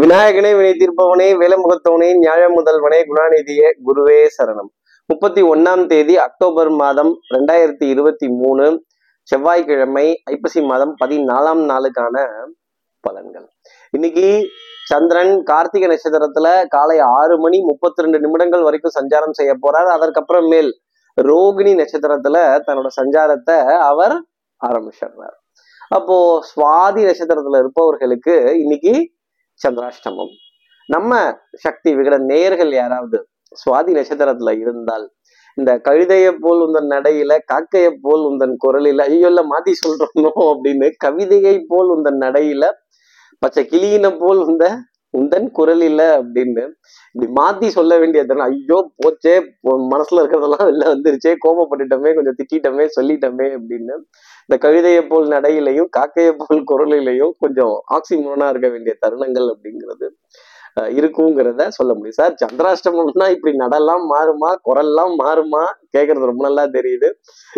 விநாயகனே வினை தீர்ப்பவனே வேலமுகத்தவனே ஞாழ முதல்வனே குணாநிதியே குருவே சரணம். முப்பத்தி ஒன்னாம் தேதி அக்டோபர் மாதம் ரெண்டாயிரத்தி இருபத்தி மூணு செவ்வாய்க்கிழமை ஐப்பசி மாதம் பதினாலாம் நாளுக்கான பலன்கள். இன்னைக்கு சந்திரன் கார்த்திகை நட்சத்திரத்துல காலை ஆறு மணி முப்பத்தி ரெண்டு நிமிடங்கள் வரைக்கும் சஞ்சாரம் செய்ய போறார். அதற்கப்புறமேல் ரோகிணி நட்சத்திரத்துல தன்னோட சஞ்சாரத்தை அவர் ஆரம்பிச்சிடுறார். அப்போ சுவாதி நட்சத்திரத்துல இருப்பவர்களுக்கு இன்னைக்கு சந்திராஷ்டமம். நம்ம சக்தி விகட நேயர்கள் யாராவது சுவாதி நட்சத்திரத்துல இருந்தால் இந்த கழுதையை போல் உந்தன் நடையில காக்கையை போல் உந்தன் குரலில ஐயோ இல்ல மாத்தி சொல்றோமோ அப்படின்னு கவிதையை போல் உந்தன் நடையில பச்சை கிளியின போல் உந்த உந்தன் குரலில அப்படின்னு இப்படி மாத்தி சொல்ல வேண்டிய தருணம் ஐயோ போச்சே மனசுல இருக்கிறதெல்லாம் வெளில வந்துருச்சே கோபப்பட்டுட்டோமே கொஞ்சம் திட்டமே சொல்லிட்டோமே அப்படின்னு இந்த கவிதையை போல் நடையிலையும் காக்கையை போல் குரலிலையும் கொஞ்சம் ஆக்சிமோனா இருக்க வேண்டிய தருணங்கள் அப்படிங்கிறது இருக்குங்கிறத சொல்ல முடியும். சார் சந்திராஷ்டமம்னா இப்படி நடலாம் மாறுமா? குரல்லாம் மாறுமா? கேட்கறது ரொம்ப நல்லா தெரியுது.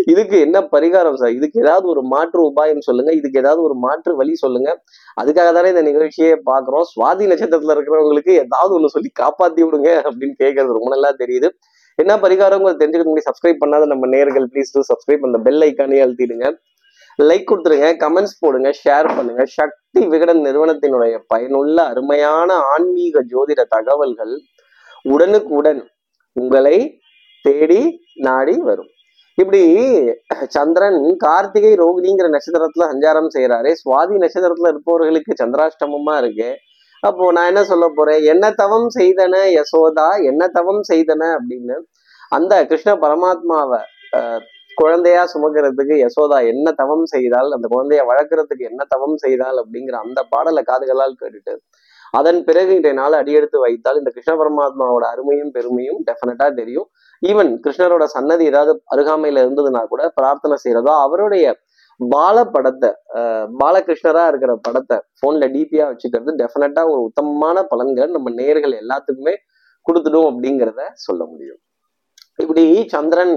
இதுக்கு என்ன பரிகாரம் சார்? இதுக்கு ஏதாவது ஒரு மாற்று உபாயம் சொல்லுங்க. இதுக்கு ஏதாவது ஒரு மாற்று வழி சொல்லுங்க. அதுக்காக தானே இந்த நிகழ்ச்சியை பார்க்குறோம். சுவாதி நட்சத்திரத்துல இருக்கிறவங்களுக்கு ஏதாவது ஒன்று சொல்லி காப்பாத்தி விடுங்க அப்படின்னு கேட்கறது ரொம்ப நல்லா தெரியுது. என்ன பரிகாரம் தெரிஞ்சுக்க முடியும் சப்ஸ்கிரைப் பண்ணாத நம்ம நேர்கள் ப்ளீஸ் டூ சப்ஸ்கிரைப் அந்த பெல் ஐக்கானே அழுத்திடுங்க. லைக் கொடுத்துருங்க கமெண்ட்ஸ் போடுங்க ஷேர் பண்ணுங்க. சக்தி விகடன் நிறுவனத்தினுடைய பயனுள்ள அருமையான ஆன்மீக ஜோதிட தகவல்கள் உடனுக்குடன் உங்களை தேடி நாடி வரும். இப்படி சந்திரன் கார்த்திகை ரோகிணிங்கிற நட்சத்திரத்துல சஞ்சாரம் செய்யறாரு சுவாதி நட்சத்திரத்துல இருப்பவர்களுக்கு சந்திராஷ்டமமா இருக்கு. அப்போ நான் என்ன சொல்ல போறேன்? என்ன தவம் செய்தன யசோதா? என்ன தவம் செய்தன அப்படின்னு அந்த கிருஷ்ண பரமாத்மாவை அஹ், குழந்தையா சுமக்கிறதுக்கு யசோதா என்ன தவம் செய்தால் அந்த குழந்தைய வளர்க்கறதுக்கு என்ன தவம் செய்தால் அப்படிங்கிற அந்த பாடலை காதுகளால் கேட்டுட்டு அதன் பிறகு இன்றைய நாள் அடியெடுத்து வைத்தால் இந்த கிருஷ்ண பரமாத்மாவோட அருமையும் பெருமையும் டெஃபினட்டா தெரியும். ஈவன் கிருஷ்ணரோட சன்னதி ஏதாவது அருகாமையில இருந்ததுன்னா கூட பிரார்த்தனை செய்யறதோ அவருடைய பால படத்தை அஹ், பாலகிருஷ்ணரா இருக்கிற படத்தை போன்ல டிபியா வச்சுக்கிறது டெஃபினட்டா ஒரு உத்தமமான பலன்கள் நம்ம நேர்கள் எல்லாத்துக்குமே கொடுத்துடும் அப்படிங்கிறத சொல்ல முடியும். இப்படி சந்திரன்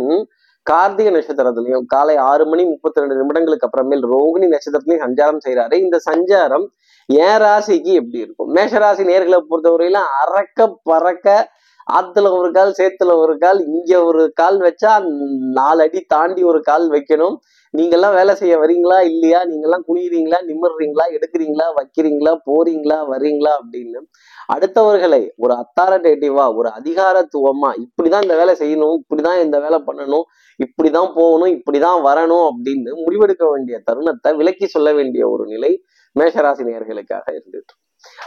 கார்த்திகை நட்சத்திரத்திலையும் காலை ஆறு மணி முப்பத்தி ரெண்டு நிமிடங்களுக்கு அப்புறமேல் ரோகிணி நட்சத்திரத்திலையும் சஞ்சாரம் செய்யறாரு இந்த சஞ்சாரம் என் ராசிக்கு எப்படி இருக்கும்? மேஷராசி நேர்களை பொறுத்தவரையில அறக்க பறக்க ஆத்துல ஒரு கால் சேத்துல ஒரு கால் இங்க ஒரு கால் வச்சா நாலு அடி தாண்டி ஒரு கால் வைக்கணும். நீங்கெல்லாம் வேலை செய்ய வரீங்களா? இல்லையா? நீங்கெல்லாம் குனிகிறீங்களா நிமிர்றீங்களா? எடுக்கிறீங்களா? வைக்கிறீங்களா? போறீங்களா? வர்றீங்களா? அப்படின்னு அடுத்தவர்களை ஒரு அத்தாரிட்டேட்டிவா ஒரு அதிகாரத்துவமா இப்படிதான் இந்த வேலை செய்யணும் இப்படிதான் இந்த வேலை பண்ணணும் இப்படிதான் போகணும் இப்படிதான் வரணும் அப்படின்னு முடிவெடுக்க வேண்டிய தருணத்தை விலக்கி சொல்ல வேண்டிய ஒரு நிலை மேஷராசி நேர்களுக்காக இருந்துட்டு.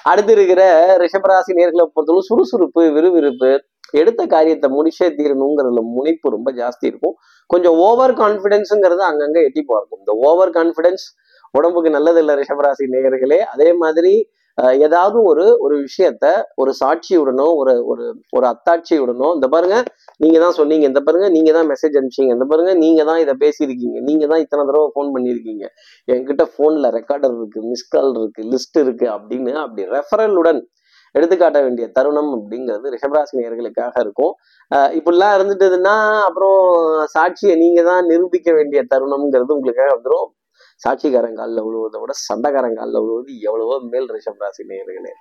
அடுத்து இருக்கிற ரிஷபராசி நேர்களை பொறுத்தவரை சுறுசுறுப்பு விறுவிறுப்பு எடுத்த காரியத்தை முடிச்சே தீரணுங்கிறதுல முனைப்பு ரொம்ப ஜாஸ்தி இருக்கும். கொஞ்சம் ஓவர் கான்ஃபிடென்ஸுங்கிறது அங்கங்க எட்டி பார்க்கும். இந்த ஓவர் கான்ஃபிடென்ஸ் உடம்புக்கு நல்லது இல்லை ரிஷபராசி நேயர்களே. அதே மாதிரி ஏதாவது ஒரு ஒரு விஷயத்த ஒரு சாட்சியுடனோ ஒரு ஒரு ஒரு அத்தாட்சியுடனோ இந்த பாருங்க நீங்க தான் சொன்னீங்க இந்த பாருங்க நீங்க தான் மெசேஜ் அனுப்பிச்சீங்க இந்த பாருங்க நீங்க தான் இதை பேசியிருக்கீங்க நீங்க தான் இத்தனை தடவை ஃபோன் பண்ணியிருக்கீங்க என்கிட்ட ஃபோன்ல ரெக்கார்டர் இருக்கு மிஸ் கால் இருக்கு லிஸ்ட் இருக்கு அப்படின்னு அப்படி ரெஃபரலுடன் எடுத்துக்காட்ட வேண்டிய தருணம் அப்படிங்கிறது ரிஷபராசி நேயர்களுக்காக இருக்கும். இப்படிலாம் இருந்துட்டதுன்னா அப்புறம் சாட்சியை நீங்க தான் நிரூபிக்க வேண்டிய தருணம்ங்கிறது உங்களுக்காக வந்துடும் சாட்சிக்காரங்காலில் விழுவதை விட சண்டைக்காரங்காலில் விழுவது எவ்வளவோ மேல் ரிஷப் ராசி நேர்களே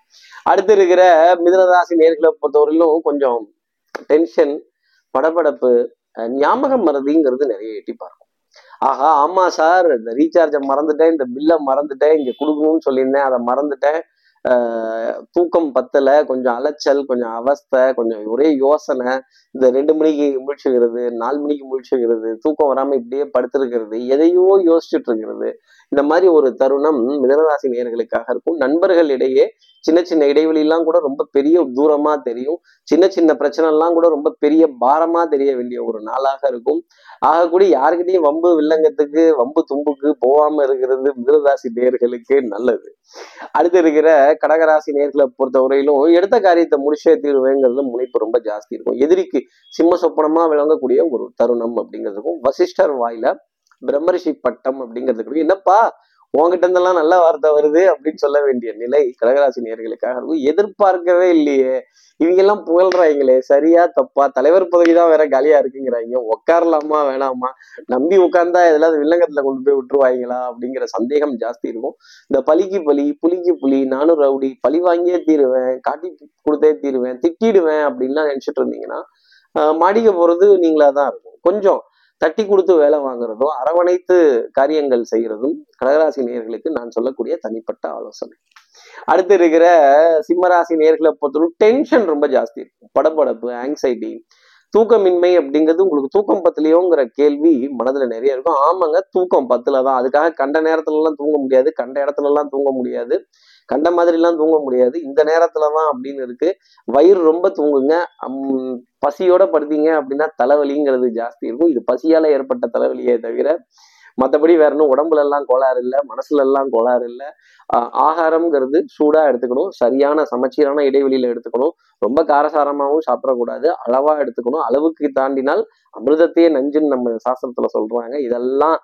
அடுத்து இருக்கிற மிதனராசி நேர்களை பொறுத்தவரையிலும் கொஞ்சம் டென்ஷன் படபடப்பு ஞாபகம் மறதிங்கிறது நிறைய எட்டி பார்க்கும். ஆஹா ஆமா சார் இந்த ரீசார்ஜை மறந்துட்டேன் இந்த பில்லை மறந்துட்டேன் இங்க கொடுக்கணும்னு சொல்லியிருந்தேன் அதை மறந்துட்டேன். தூக்கம் பத்தல கொஞ்சம் அலைச்சல் கொஞ்சம் அவஸ்தை கொஞ்சம் ஒரே யோசனை. இந்த ரெண்டு மணிக்கு முழிச்சுக்கிறது நாலு மணிக்கு முழிச்சுக்கிறது தூக்கம் வராம இப்படியே படுத்திருக்கிறது எதையோ யோசிச்சுட்டு இருக்கிறது. இந்த மாதிரி ஒரு தருணம் மிதனராசி நேயர்களுக்காக இருக்கும். நண்பர்களிடையே சின்ன சின்ன இடைவெளியெல்லாம் கூட ரொம்ப பெரிய தூரமா தெரியும். சின்ன சின்ன பிரச்சனை எல்லாம் கூட ரொம்ப பெரிய பாரமா தெரிய வேண்டிய ஒரு நாளாக இருக்கும். ஆகக்கூடிய யாருக்கிட்டையும் வம்பு வில்லங்கத்துக்கு வம்பு தும்புக்கு போகாம இருக்கிறது மிதனராசி நேர்களுக்கு நல்லது. அடுத்து இருக்கிற கடகராசி நேர்களை பொறுத்தவரையிலும் எடுத்த காரியத்தை முடிச்சே தீர்வேங்கிறது முனைப்பு ரொம்ப ஜாஸ்தி இருக்கும். எதிரிக்கு சிம்ம சொப்பனமா விளங்கக்கூடிய ஒரு தருணம் அப்படிங்கிறதுக்கும் வசிஷ்டர் வாயில பிரம்மரிஷி பட்டம் அப்படிங்கிறதுக்கு என்னப்பா? உங்ககிட்ட இருந்தெல்லாம் நல்ல வார்த்தை வருது அப்படின்னு சொல்ல வேண்டிய நிலை கடகராசி நேர்களுக்காக இருக்கும். எதிர்பார்க்கவே இல்லையே. இவங்க எல்லாம் புகழ்றாங்களே. சரியா தப்பா? தலைவர் பதவி தான் வேற காலியா இருக்குங்கிறாங்க. உட்காரலாமா வேணாமா? நம்பி உட்கார்ந்தா எதாவது வில்லங்கத்துல கொண்டு போய் விட்டுருவாங்களா? அப்படிங்கிற சந்தேகம் ஜாஸ்தி இருக்கும். இந்த பலிக்கு பலி புலிக்கு புலி நானும் ரவுடி பழி வாங்கியே தீருவேன் காட்டி கொடுத்தே தீருவேன் திட்டிடுவேன் அப்படின்லாம் நினைச்சிட்டு இருந்தீங்கன்னா மாடிக்க போறது நீங்களா தான் இருக்கும். கொஞ்சம் தட்டி கொடுத்து வேலை வாங்குறதும் அரவணைத்து காரியங்கள் செய்கிறதும் கடகராசி நேர்களுக்கு நான் சொல்லக்கூடிய தனிப்பட்ட ஆலோசனை. அடுத்து இருக்கிற சிம்மராசி நேர்களை பொறுத்தவரை டென்ஷன் ரொம்ப ஜாஸ்தி இருக்கும். படபடப்பு ஆங்ஸைட்டி தூக்கமின்மை அப்படிங்கிறது உங்களுக்கு தூக்கம் பத்திலையோங்கிற கேள்வி மனதுல நிறைய இருக்கும். ஆமாங்க தூக்கம் பத்துல தான் அதுக்காக கண்ட நேரத்துல எல்லாம் தூங்க முடியாது கண்ட இடத்துல எல்லாம் தூங்க முடியாது கண்ட மாதிரி எல்லாம் தூங்க முடியாது. இந்த நேரத்துல தான் அப்படின்னு இருக்கு. வயிறு ரொம்ப தூங்குங்க. அம், பசியோட படுத்தீங்க அப்படின்னா தலைவலிங்கிறது ஜாஸ்தி இருக்கும். இது பசியால ஏற்பட்ட தலைவலியே தவிர மற்றபடி வேற என்ன உடம்புல எல்லாம் கோளாறு இல்லை மனசுல எல்லாம் கோளாறு இல்லை. ஆஹ் ஆகாரம்ங்கிறது சூடா எடுத்துக்கணும். சரியான சமச்சீரான இடைவெளியில எடுத்துக்கணும். ரொம்ப காரசாரமாகவும் சாப்பிடக்கூடாது. அளவா எடுத்துக்கணும். அளவுக்கு தாண்டினால் அமிர்தத்தையே நஞ்சுன்னு நம்ம சாஸ்திரத்துல சொல்றாங்க. இதெல்லாம்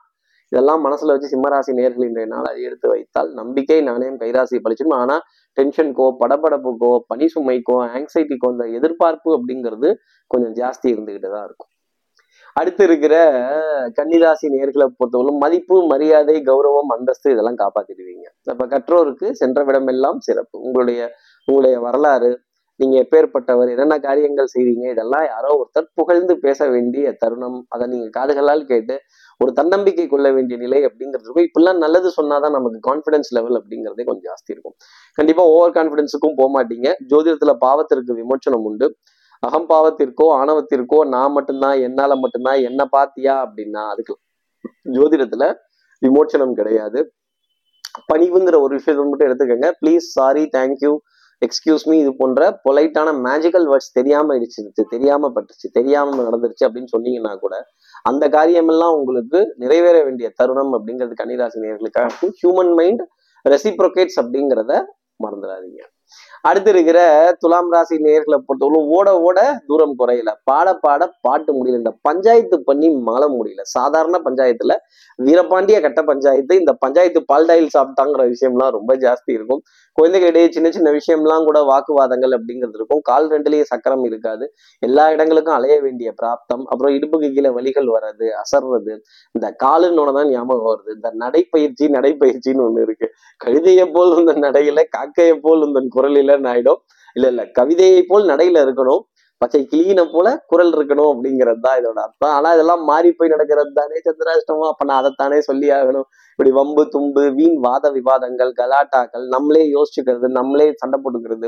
இதெல்லாம் மனசுல வச்சு சிம்மராசி நேர்கள் இன்றைய நாள் அதை எடுத்து வைத்தால் நம்பிக்கை நாணயம் கைராசி பழிச்சிடும். ஆனா டென்ஷனுக்கோ படபடப்புக்கோ பனி சுமைக்கோ ஆங்ஸைட்டிக்கோ அந்த எதிர்பார்ப்பு அப்படிங்கிறது கொஞ்சம் ஜாஸ்தி இருந்துகிட்டு தான் இருக்கும். அடுத்து இருக்கிற கன்னிராசி நேர்களை பொறுத்தவரை மதிப்பு மரியாதை கௌரவம் அந்தஸ்து இதெல்லாம் காப்பாத்திடுவீங்க. அப்ப கற்றோருக்கு சென்ற விடமெல்லாம் சிறப்பு. உங்களுடைய உங்களுடைய வரலாறு நீங்க எப்பேற்பட்டவர் என்னென்ன காரியங்கள் செய்வீங்க இதெல்லாம் யாரோ ஒருத்தர் புகழ்ந்து பேச வேண்டிய தருணம். அதை நீங்க காதுகளால் கேட்டு ஒரு தன்னம்பிக்கை கொள்ள வேண்டிய நிலை அப்படிங்கிறது இருக்கும். இப்பெல்லாம் நல்லது சொன்னாதான் நமக்கு கான்ஃபிடன்ஸ் லெவல் அப்படிங்கிறதே கொஞ்சம் ஜாஸ்தி இருக்கும். கண்டிப்பா ஓவர் கான்ஃபிடன்ஸுக்கும் போக மாட்டீங்க. ஜோதிடத்துல பாவத்திற்கு விமோச்சனம் உண்டு. அகம்பாவத்திற்கோ ஆணவத்திற்கோ நான் மட்டும்தான் என்னால மட்டும்தான் என்ன பாத்தியா அப்படின்னா அதுக்கு ஜோதிடத்துல விமோச்சனம் கிடையாது. பணிவுங்கிற ஒரு விஷயத்தை மட்டும் எடுத்துக்கோங்க. Please sorry thank you excuse me இது போன்ற பொலைட்டான மேஜிக்கல் வேர்ட்ஸ் தெரியாம இடிச்சிருச்சு தெரியாம பட்டுச்சு தெரியாம நடந்துருச்சு அப்படின்னு சொன்னீங்கன்னா கூட அந்த காரியமெல்லாம் உங்களுக்கு நிறைவேற வேண்டிய தருணம் அப்படிங்கிறது கன்னிராசி நேர்களுக்காக ஹியூமன் மைண்ட் ரெசிப்ரோகேட்ஸ் அப்படிங்கிறத மறந்துடாதீங்க. அடுத்து இருக்கிற துலாம் ராசி நேர்களை பொறுத்தவரை ஓட ஓட தூரம் குறையல. பாட பாட பாட்டு முடியல. இந்த பஞ்சாயத்து பண்ணி மாள முடியல. சாதாரண பஞ்சாயத்துல வீரபாண்டிய கட்ட பஞ்சாயத்து இந்த பஞ்சாயத்து பால்டாயில் சாப்பிட்டாங்கிற விஷயம்லாம் ரொம்ப ஜாஸ்தி இருக்கும். குழந்தைகளிடையே சின்ன சின்ன விஷயம்லாம் கூட வாக்குவாதங்கள் அப்படிங்கிறது இருக்கும். கால் ரெண்டுலயே சக்கரம் இருக்காது. எல்லா இடங்களுக்கும் அலைய வேண்டிய பிராப்தம். அப்புறம் இடுப்புக்கு கீழே வலிகள் வர்றது அசர்றது இந்த காலுன்னு தான் ஞாபகம் வருது. இந்த நடைப்பயிற்சி நடைப்பயிற்சின்னு ஒண்ணு இருக்கு. கழுதையை போல் இந்த நடையில காக்கையை போல் குரல் இல்லைன்னு ஆயிடும் இல்ல இல்ல கவிதையை போல் நடையில இருக்கணும். பச்சை கிளீனை போல குரல் இருக்கணும் அப்படிங்கிறது தான் இதோட அர்த்தம். ஆனா இதெல்லாம் மாறி போய் நடக்கிறது தானே சந்திராஷ்டமம். அப்ப நான் அதைத்தானே சொல்லி ஆகணும். இப்படி வம்பு தும்பு வீண் வாத விவாதங்கள் கலாட்டாக்கள் நம்மளே யோசிச்சுக்கிறது நம்மளே சண்டை போட்டுக்கிறது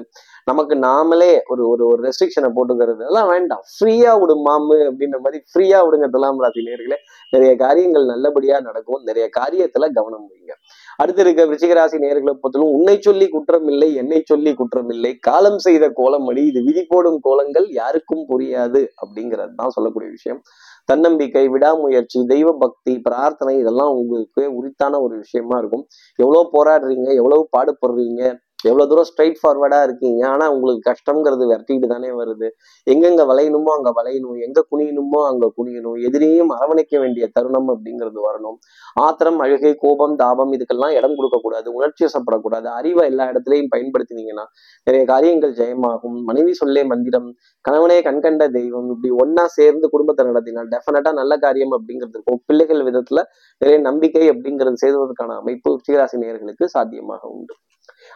நமக்கு நாமளே ஒரு ஒரு ஒரு ரெஸ்ட்ரிக்ஷனை போட்டுக்கிறது அதெல்லாம் வேண்டாம். ஃப்ரீயா விடு மாமு அப்படின்ற மாதிரி ஃப்ரீயா விடுங்க துலாம் ராசி நேர்களே நிறைய காரியங்கள் நல்லபடியா நடக்கும். நிறைய காரியத்துல கவனம் வைங்க. அடுத்து இருக்க விருச்சிகராசி நேர்களை பொறுத்தலும் உன்னை சொல்லி குற்றம் இல்லை என்னை சொல்லி குற்றம் இல்லை. காலம் செய்த கோலம் அடி இது விதி போடும் கோலங்கள் யாருக்கும் புரியாது அப்படிங்கிறது தான் சொல்லக்கூடிய விஷயம். தன்னம்பிக்கை விடாமுயற்சி தெய்வ பக்தி பிரார்த்தனை இதெல்லாம் உங்களுக்கு உரித்தான ஒரு விஷயமா இருக்கும். எவ்வளவு போராடுறீங்க எவ்வளவு பாடுபடுறீங்க எவ்வளவு தூரம் ஸ்ட்ரைட் ஃபார்வர்டா இருக்கீங்க? ஆனா உங்களுக்கு கஷ்டம்ங்கிறது விரட்டிட்டு தானே வருது. எங்கெங்க வளையணுமோ அங்க வளையணும். எங்க குனியணுமோ அங்க குனியணும். எதிரியும் அரவணைக்க வேண்டிய தருணம் அப்படிங்கிறது வரணும். ஆத்திரம் அழுகை கோபம் தாபம் இதுக்கெல்லாம் இடம் கொடுக்க கூடாது உணர்ச்சி வசப்படக்கூடாது. அறிவை எல்லா இடத்துலையும் பயன்படுத்தினீங்கன்னா நிறைய காரியங்கள் ஜெயமாகும். மனைவி சொல்லே மந்திரம் கணவனே கண்கண்ட தெய்வம். இப்படி ஒன்னா சேர்ந்து குடும்பத்தை நடத்தினால் டெஃபினட்டா நல்ல காரியம் அப்படிங்கிறது இருக்கும். பிள்ளைகள் விதத்துல நிறைய நம்பிக்கை அப்படிங்கிறது செய்வதற்கான அமைப்பு உச்சிகராசி நேர்களுக்கு சாத்தியமாக உண்டு.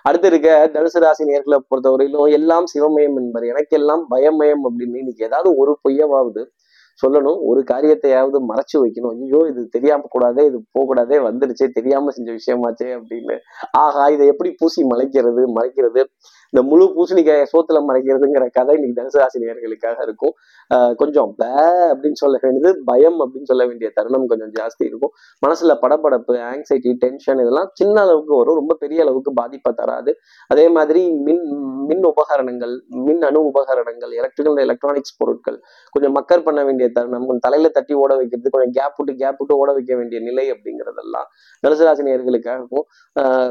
அடுத்து இருக்க தனுசு ராசி நேர்களை பொறுத்தவரையிலும் எல்லாம் சிவமயம் என்பது எனக்கெல்லாம் பயமயம் அப்படின்னு இன்னைக்கு ஏதாவது ஒரு பொய்யவாவது சொல்லணும். ஒரு காரியத்தையாவது மறைச்சு வைக்கணும். ஐயோ இது தெரியாம கூடாதே இது போகக்கூடாதே வந்துடுச்சே தெரியாம செஞ்ச விஷயமாச்சே அப்படின்னு. ஆஹா இதை எப்படி பூசி மலைக்கிறது மறைக்கிறது? இந்த முழு பூசணிக்காய சோத்துல மறைக்கிறதுங்கிற கதை இன்னைக்கு தனுசு இருக்கும். கொஞ்சம் பே அப்படின்னு சொல்ல வேண்டியது பயம் அப்படின்னு சொல்ல வேண்டிய தருணம் கொஞ்சம் ஜாஸ்தி இருக்கும். மனசுல படப்படப்பு ஆங்ஸைட்டி டென்ஷன் இதெல்லாம் சின்ன அளவுக்கு வரும். ரொம்ப பெரிய அளவுக்கு பாதிப்பை தராது. அதே மாதிரி மின் மின் உபகரணங்கள் மின் அணு உபகரணங்கள் எலக்ட்ரிக்கல் எலக்ட்ரானிக்ஸ் பொருட்கள் கொஞ்சம் மக்கர் பண்ண வேண்டிய தருணம் கொஞ்சம் தலையில தட்டி ஓட வைக்கிறது கொஞ்சம் கேப் விட்டு கேப் விட்டு ஓட வைக்க வேண்டிய நிலை அப்படிங்கிறதெல்லாம் தனுசு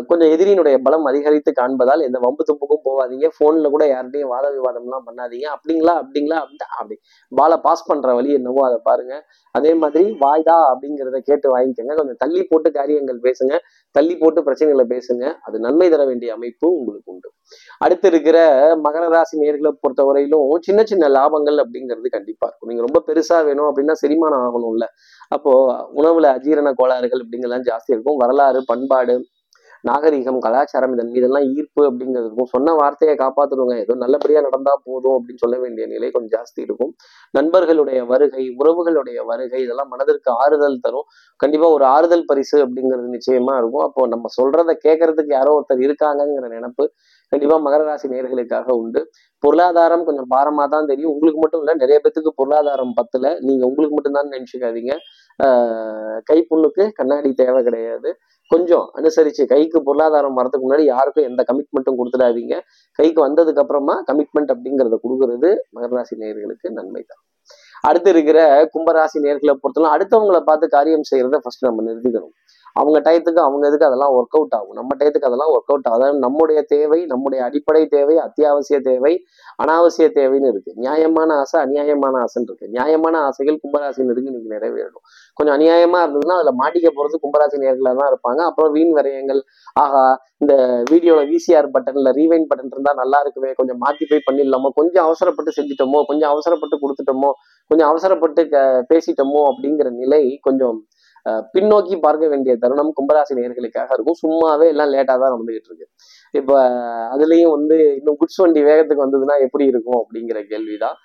கொஞ்சம் எதிரியினுடைய பலம் அதிகரித்து காண்பதால் எந்த வம்பு தும்புக்கும் போகாதீங்க. போன்ல கூட யார்கிட்டையும் வாத விவாதம்லாம் பண்ணாதீங்க. அப்படிங்களா? அப்படிங்களா? அப்படி பாலை பாஸ் பண்ற வழி என்னவோ அதை பாருங்க. அதே மாதிரி வாய்தா அப்படிங்கிறத கேட்டு வாங்கிக்கோங்க. கொஞ்சம் தள்ளி போட்டு காரியங்கள் பேசுங்க. தள்ளி போட்டு பிரச்சனைகளை பேசுங்க. அது நன்மை தர வேண்டிய அமைப்பு உங்களுக்கு உண்டு. அடுத்து இருக்கிற மகர ராசி நேர்களை பொறுத்தவரையிலும் சின்ன சின்ன லாபங்கள் அப்படிங்கிறது கண்டிப்பா இருக்கும். நீங்க ரொம்ப பெருசு பெருசா வேணும் அப்படின்னா செரிமானம் ஆகணும்ல. அப்போ உணவுல அஜீரண கோளாறுகள் அப்படிங்கறதெல்லாம் ஜாஸ்தி இருக்கும். வரலாறு பண்பாடு நாகரிகம் கலாச்சாரம் இதன் மீதெல்லாம் ஈர்ப்பு அப்படிங்கிறது இருக்கும். சொன்ன வார்த்தையை காப்பாத்துறவங்க ஏதோ நல்லபடியா நடந்தா போதும் அப்படின்னு சொல்ல வேண்டிய நிலை கொஞ்சம் ஜாஸ்தி இருக்கும். நண்பர்களுடைய வருகை உறவுகளுடைய வருகை இதெல்லாம் மனதிற்கு ஆறுதல் தரும். கண்டிப்பா ஒரு ஆறுதல் பரிசு அப்படிங்கிறது நிச்சயமா இருக்கும். அப்போ நம்ம சொல்றத கேட்கறதுக்கு யாரோ ஒருத்தர் இருக்காங்கங்கிற நினைப்பு கண்டிப்பா மகர ராசி நேர்களுக்காக உண்டு. பொருளாதாரம் கொஞ்சம் பாரமா தான் தெரியும். உங்களுக்கு மட்டும் இல்லை நிறைய பேத்துக்கு பொருளாதாரம் பத்துல. நீங்க உங்களுக்கு மட்டும்தான் நினைச்சுக்காதீங்க. ஆஹ் கைப்புண்ணுக்கு கண்ணாடி தேவை கிடையாது. கொஞ்சம் அனுசரிச்சு கைக்கு பொருளாதாரம் வரதுக்கு முன்னாடி யாருக்கும் எந்த கமிட்மெண்ட்டும் கொடுத்துடாதீங்க. கைக்கு வந்ததுக்கு அப்புறமா கமிட்மெண்ட் அப்படிங்கிறத கொடுக்கறது மகராசி நேர்களுக்கு நேயர்களுக்கு நன்மை தான் அடுத்து இருக்கிற கும்பராசி நேர்களை பொறுத்தவரை அடுத்தவங்களை பார்த்து காரியம் செய்யறத ஃபர்ஸ்ட் நம்ம நிறுத்திக்கணும். அவங்க டயத்துக்கு அவங்க இதுக்கு அதெல்லாம் ஒர்க் அவுட் ஆகும். நம்ம டயத்துக்கு அதெல்லாம் ஒர்க் அவுட் ஆகும் நம்முடைய தேவை நம்முடைய அடிப்படை தேவை அத்தியாவசிய தேவை அனாவசிய தேவைன்னு இருக்கு. நியாயமான ஆசை அநியாயமான ஆசைன்னு இருக்கு. நியாயமான ஆசைகள் கும்பராசினருக்கு இன்னைக்கு நிறைவேறணும். கொஞ்சம் அநியாயமா இருந்ததுன்னா அதுல மாட்டிக்க போறது கும்பராசி நேர்களா தான் இருப்பாங்க. அப்புறம் வீண் விரயங்கள். ஆகா இந்த வீடியோல விசிஆர் பட்டன்ல ரீவைன் பட்டன் இருந்தா நல்லா இருக்குமே. கொஞ்சம் மாத்தி போய் பண்ணிடலாமோ? கொஞ்சம் அவசரப்பட்டு செஞ்சிட்டோமோ? கொஞ்சம் அவசரப்பட்டு கொடுத்துட்டோமோ? கொஞ்சம் அவசரப்பட்டு பேசிட்டோமோ? அப்படிங்கிற நிலை கொஞ்சம் பின்னோக்கி பார்க்க வேண்டிய தருணம் கும்பராசி நேர்களுக்காக இருக்கும். சும்மாவே எல்லாம் லேட்டாக தான் நடந்துகிட்டு இருக்கு. இப்ப அதுலயும் வந்து இன்னும் குட்ஸ் வண்டி வேகத்துக்கு வந்ததுன்னா எப்படி இருக்கும் அப்படிங்கிற கேள்விதான்.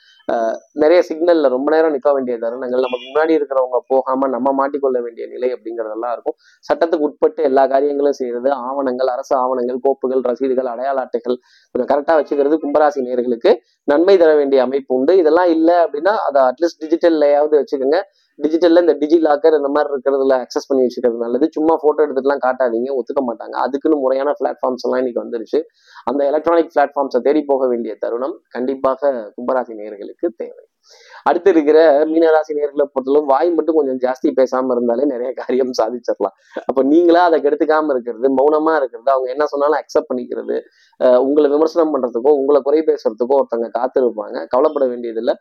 நிறைய சிக்னல்ல ரொம்ப நேரம் நிற்க வேண்டிய தருணங்கள் நமக்கு முன்னாடி இருக்கிறவங்க போகாம நம்ம மாட்டிக்கொள்ள வேண்டிய நிலை அப்படிங்கிறதெல்லாம் இருக்கும். சட்டத்துக்கு உட்பட்டு எல்லா காரியங்களும் செய்யறது ஆவணங்கள் அரசு ஆவணங்கள் கோப்புகள் ரசீதுகள் அடையாள அட்டைகள் கொஞ்சம் கரெக்டா வச்சுக்கிறது கும்பராசி நேர்களுக்கு நன்மை தர வேண்டிய அமைப்பு உண்டு. இதெல்லாம் இல்லை அப்படின்னா அதை அட்லீஸ்ட் டிஜிட்டல்லையாவது வச்சுக்கோங்க. டிஜிட்டல்ல இந்த டிஜி லாக்கர் இந்த மாதிரி இருக்கிறதுல அக்சஸ் பண்ணி வச்சுக்கிறது நல்லது. சும்மா போட்டோ எடுத்துட்டுலாம் காட்டாதீங்க ஒத்துக்க மாட்டாங்க. அதுக்குன்னு முறையான பிளாட்ஃபார்ம்ஸ் எல்லாம் இன்னைக்கு வந்துருச்சு. அந்த எலக்ட்ரானிக் பிளாட்ஃபார்ம்ஸை தேடி போக வேண்டிய தருணம் கண்டிப்பாக கும்பராசி நேர்களுக்கு தேவை. அடுத்து இருக்கிற மீனராசி நேர்களை பொறுத்தளவு வாய் மட்டும் கொஞ்சம் ஜாஸ்தி பேசாம இருந்தாலே நிறைய காரியம் சாதிச்சிடலாம். அப்ப நீங்களா அதை கெடுத்துக்காம இருக்கிறது மௌனமா இருக்கிறது அவங்க என்ன சொன்னாலும் அக்செப்ட் பண்ணிக்கிறது அஹ் உங்களை விமர்சனம் பண்றதுக்கோ உங்களை குறை பேசுறதுக்கோ ஒருத்தங்க காத்திருப்பாங்க. கவலைப்பட வேண்டியதில்லை.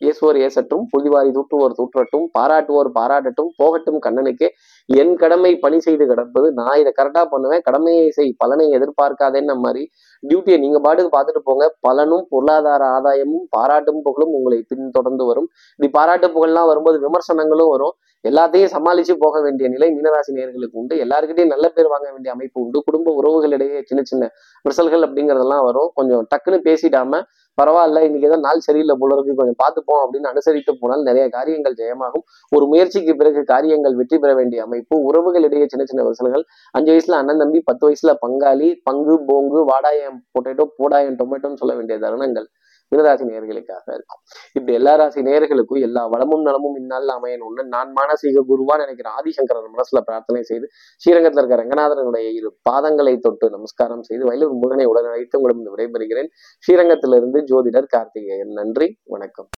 ஏசுவோர் ஏசட்டும் புதிவாரி தூற்றுவோர் தூற்றட்டும் பாராட்டுவோர் பாராட்டட்டும் போகட்டும் கண்ணனுக்கே. என் கடமை பணி செய்து கிடப்பது நான் இதை கரெக்டா பண்ணுவேன். கடமையை செய் பலனை எதிர்பார்க்காதேன்னு மாதிரி டியூட்டியை நீங்க பாட்டுக்கு பார்த்துட்டு போங்க. பலனும் பொருளாதார ஆதாயமும் பாராட்டும் புகழும் உங்களை பின்தொடர்ந்து வரும். இப்படி பாராட்டு புகழ்லாம் வரும்போது விமர்சனங்களும் வரும். எல்லாத்தையும் சமாளிச்சு போக வேண்டிய நிலை மீனராசி நேர்களுக்கு உண்டு. எல்லாருக்கிட்டையும் நல்ல பேர் வாங்க வேண்டிய அமைப்பு உண்டு. குடும்ப உறவுகளிடையே சின்ன சின்ன விரிசல்கள் அப்படிங்கிறதெல்லாம் வரும். கொஞ்சம் டக்குன்னு பேசிடாம பரவாயில்ல இன்னைக்கு ஏதோ நாள் சரியில்லை போல இருக்கு. கொஞ்சம் பார்த்துப்போம் அப்படின்னு அனுசரித்து போனால் நிறைய காரியங்கள் ஜெயமாகும். ஒரு முயற்சிக்கு பிறகு காரியங்கள் வெற்றி பெற வேண்டிய அமைப்பு. உறவுகளிடையே சின்ன சின்ன விரிசல்கள். அஞ்சு வயசுல அண்ணன் தம்பி பத்து வயசுல பங்காளி பங்கு போங்கு வாடாயம் பொட்டேட்டோ போடாயம் டொமேட்டோன்னு சொல்ல வேண்டிய தருணங்கள். மிதராசி நேர்களுக்காக இருக்கும். இப்படி எல்லா ராசி நேர்களுக்கும் எல்லா வளமும் நலமும் இந்நாளில் அமையணும்னு நான் மானசீக குருவா நினைக்கிற ஆதிசங்கரன் மனசுல பிரார்த்தனை செய்து ஸ்ரீரங்கத்தில் இருக்க ரங்கநாதனுடைய இரு பாதங்களை தொட்டு நமஸ்காரம் செய்து வயலூர் முருகனை உடன் உங்களிடம் விடைபெறுகிறேன். ஸ்ரீரங்கத்திலிருந்து ஜோதிடர் கார்த்திகேயன். நன்றி வணக்கம்.